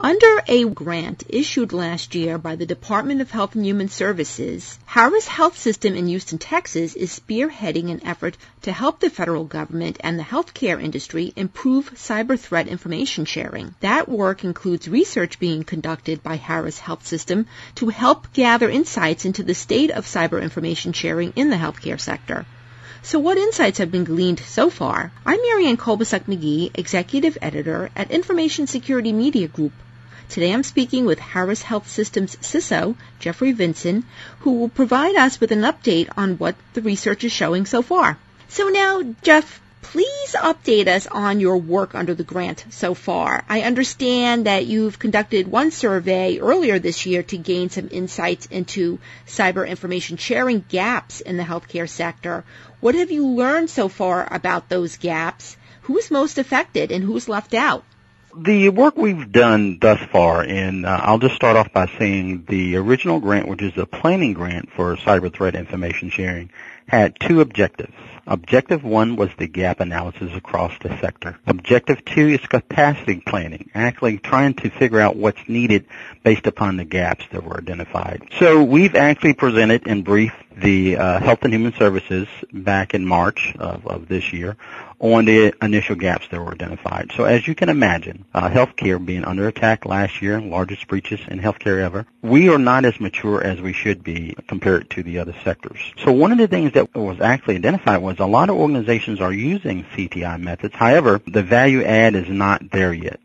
Under a grant issued last year by the Department of Health and Human Services, Harris Health System in Houston, Texas is spearheading an effort to help the federal government and the healthcare industry improve cyber threat information sharing. That work includes research being conducted by Harris Health System to help gather insights into the state of cyber information sharing in the healthcare sector. So what insights have been gleaned so far? I'm Marianne Kolbasuk McGee, Executive Editor at Information Security Media Group. Today I'm speaking with Harris Health Systems CISO, Jeffrey Vinson, who will provide us with an update on what the research is showing so far. So now, Jeff, please update us on your work under the grant so far. I understand that you've conducted one survey earlier this year to gain some insights into cyber information sharing gaps in the healthcare sector. What have you learned so far about those gaps? Who's most affected and who's left out? The work we've done thus far, and uh, I'll just start off by saying the original grant, which is a planning grant for cyber threat information sharing, had two objectives. Objective one was the gap analysis across the sector. Objective two is capacity planning, actually trying to figure out what's needed based upon the gaps that were identified. So we've actually presented and briefed the uh, Health and Human Services back in March of, of this year on the initial gaps that were identified. So as you can imagine, uh, healthcare being under attack last year, largest breaches in healthcare ever, we are not as mature as we should be compared to the other sectors. So one of the things that was actually identified was a lot of organizations are using CTI methods. However, the value add is not there yet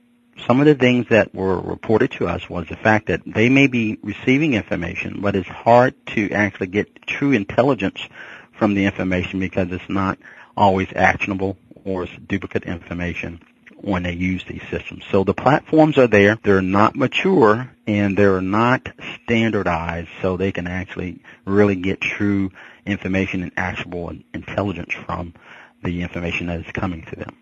some of the things that were reported to us was the fact that they may be receiving information, but it's hard to actually get true intelligence from the information because it's not always actionable or it's duplicate information when they use these systems. So the platforms are there. They're not mature and they're not standardized so they can actually really get true information and actionable intelligence from the information that is coming to them.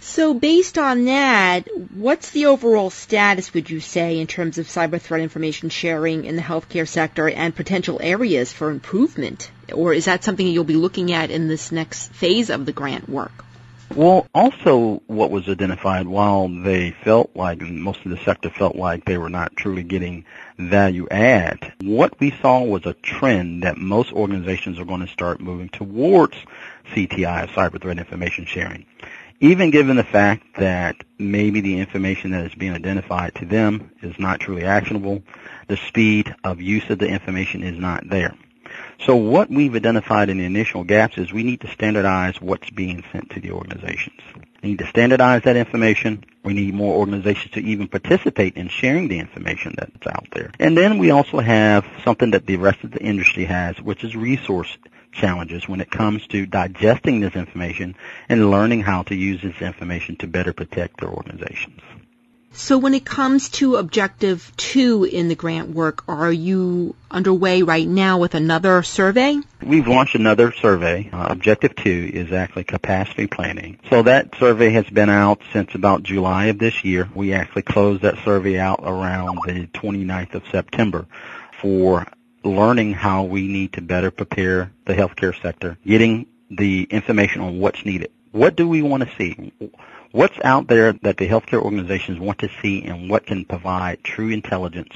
So based on that, what's the overall status, would you say, in terms of cyber threat information sharing in the healthcare sector and potential areas for improvement? Or is that something you'll be looking at in this next phase of the grant work? Well, also what was identified while they felt like, most of the sector felt like they were not truly getting value add, what we saw was a trend that most organizations are going to start moving towards CTI, cyber threat information sharing even given the fact that maybe the information that is being identified to them is not truly actionable, the speed of use of the information is not there. So what we've identified in the initial gaps is we need to standardize what's being sent to the organizations. We need to standardize that information. We need more organizations to even participate in sharing the information that's out there. And then we also have something that the rest of the industry has, which is resource challenges when it comes to digesting this information and learning how to use this information to better protect their organizations. So when it comes to objective two in the grant work, are you underway right now with another survey? We've launched another survey. Uh, objective two is actually capacity planning. So that survey has been out since about July of this year. We actually closed that survey out around the 29th of September for learning how we need to better prepare the healthcare sector, getting the information on what's needed. What do we want to see? What's out there that the healthcare organizations want to see and what can provide true intelligence,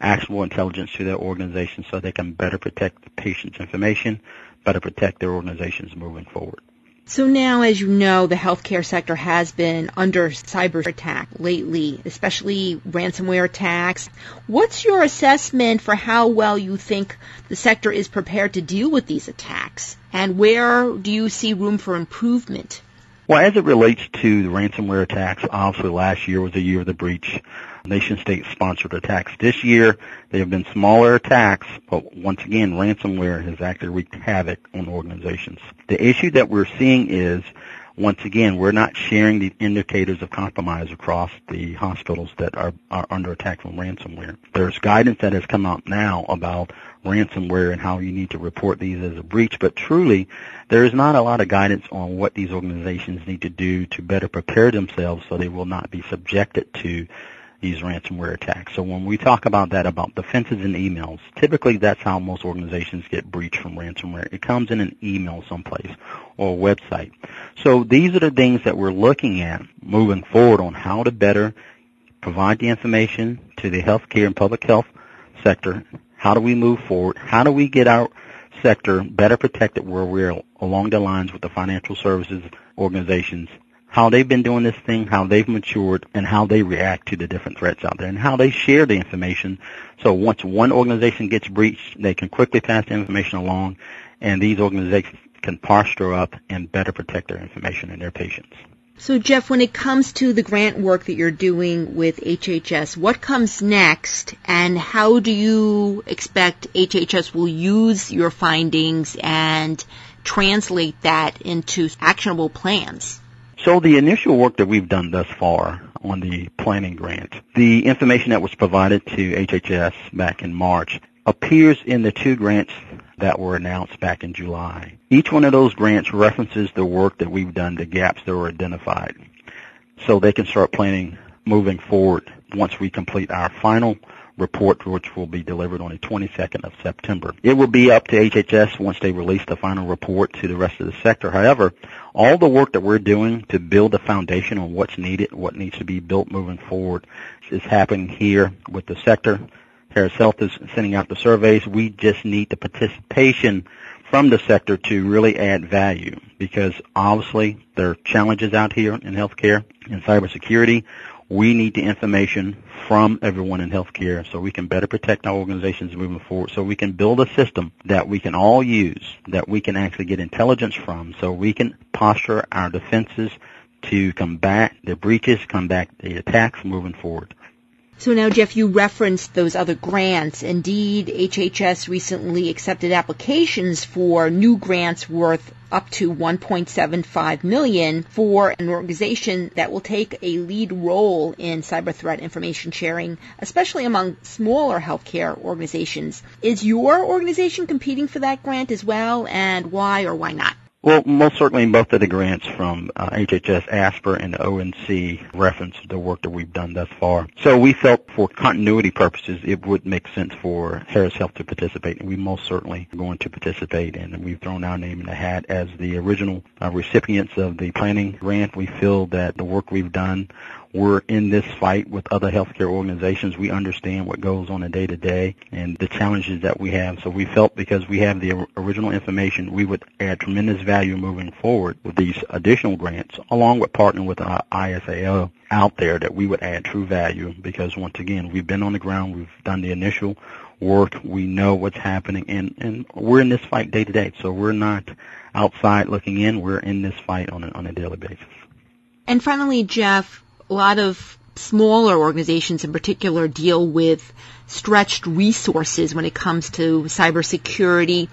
actionable intelligence to their organizations so they can better protect the patient's information, better protect their organizations moving forward. So now, as you know, the healthcare sector has been under cyber attack lately, especially ransomware attacks. What's your assessment for how well you think the sector is prepared to deal with these attacks? And where do you see room for improvement? Well, as it relates to the ransomware attacks, obviously last year was the year of the breach nation state sponsored attacks. This year, they have been smaller attacks, but once again, ransomware has actually wreaked havoc on organizations. The issue that we're seeing is once again, we're not sharing the indicators of compromise across the hospitals that are, are under attack from ransomware. There's guidance that has come out now about ransomware and how you need to report these as a breach, but truly, there is not a lot of guidance on what these organizations need to do to better prepare themselves so they will not be subjected to these ransomware attacks. So when we talk about that, about defenses in emails, typically that's how most organizations get breached from ransomware. It comes in an email someplace or a website. So these are the things that we're looking at moving forward on how to better provide the information to the healthcare and public health sector. How do we move forward? How do we get our sector better protected where we're along the lines with the financial services organizations how they've been doing this thing, how they've matured, and how they react to the different threats out there, and how they share the information. So once one organization gets breached, they can quickly pass the information along, and these organizations can posture up and better protect their information and their patients. So Jeff, when it comes to the grant work that you're doing with HHS, what comes next and how do you expect HHS will use your findings and translate that into actionable plans? So the initial work that we've done thus far on the planning grant, the information that was provided to HHS back in March appears in the two grants that were announced back in July. Each one of those grants references the work that we've done, the gaps that were identified. So they can start planning moving forward once we complete our final report, which will be delivered on the 22nd of September. It will be up to HHS once they release the final report to the rest of the sector. However, all the work that we're doing to build a foundation on what's needed, what needs to be built moving forward is happening here with the sector. Harris Health is sending out the surveys. We just need the participation from the sector to really add value because obviously there are challenges out here in healthcare and cybersecurity we need the information from everyone in healthcare so we can better protect our organizations moving forward, so we can build a system that we can all use, that we can actually get intelligence from, so we can posture our defenses to combat the breaches, combat the attacks moving forward. So now, Jeff, you referenced those other grants. Indeed, HHS recently accepted applications for new grants worth up to 1.75 million for an organization that will take a lead role in cyber threat information sharing, especially among smaller healthcare organizations. Is your organization competing for that grant as well, and why or why not? Well, most certainly both of the grants from uh, HHS ASPR and ONC reference the work that we've done thus far. So we felt for continuity purposes it would make sense for Harris Health to participate, and we most certainly are going to participate, and we've thrown our name in the hat as the original uh, recipients of the planning grant. We feel that the work we've done we're in this fight with other healthcare organizations. We understand what goes on a day to day and the challenges that we have. So we felt because we have the original information, we would add tremendous value moving forward with these additional grants, along with partnering with our ISAO out there that we would add true value because once again, we've been on the ground, we've done the initial work, we know what's happening and, and we're in this fight day to day. So we're not outside looking in, we're in this fight on a, on a daily basis. And finally, Jeff, a lot of smaller organizations in particular deal with stretched resources when it comes to cybersecurity.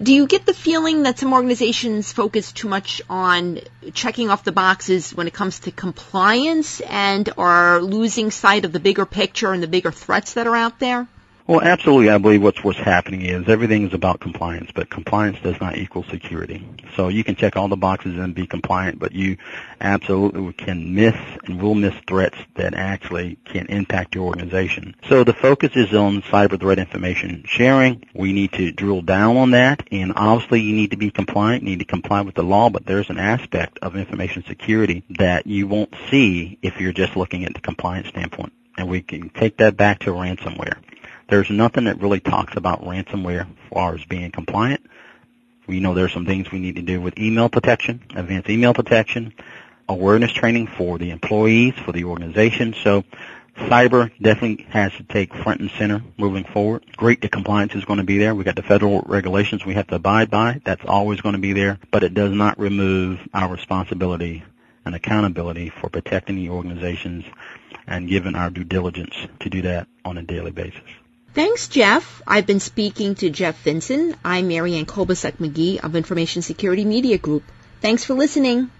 Do you get the feeling that some organizations focus too much on checking off the boxes when it comes to compliance and are losing sight of the bigger picture and the bigger threats that are out there? Well, absolutely. I believe what's what's happening is everything is about compliance, but compliance does not equal security. So you can check all the boxes and be compliant, but you absolutely can miss and will miss threats that actually can impact your organization. So the focus is on cyber threat information sharing. We need to drill down on that, and obviously you need to be compliant, you need to comply with the law, but there's an aspect of information security that you won't see if you're just looking at the compliance standpoint. And we can take that back to ransomware. There's nothing that really talks about ransomware as far as being compliant. We know there's some things we need to do with email protection, advanced email protection, awareness training for the employees, for the organization. So cyber definitely has to take front and center moving forward. Great, the compliance is going to be there. We've got the federal regulations we have to abide by. That's always going to be there, but it does not remove our responsibility and accountability for protecting the organizations and giving our due diligence to do that on a daily basis. Thanks, Jeff. I've been speaking to Jeff Vinson. I'm Marianne Kolbasuk McGee of Information Security Media Group. Thanks for listening.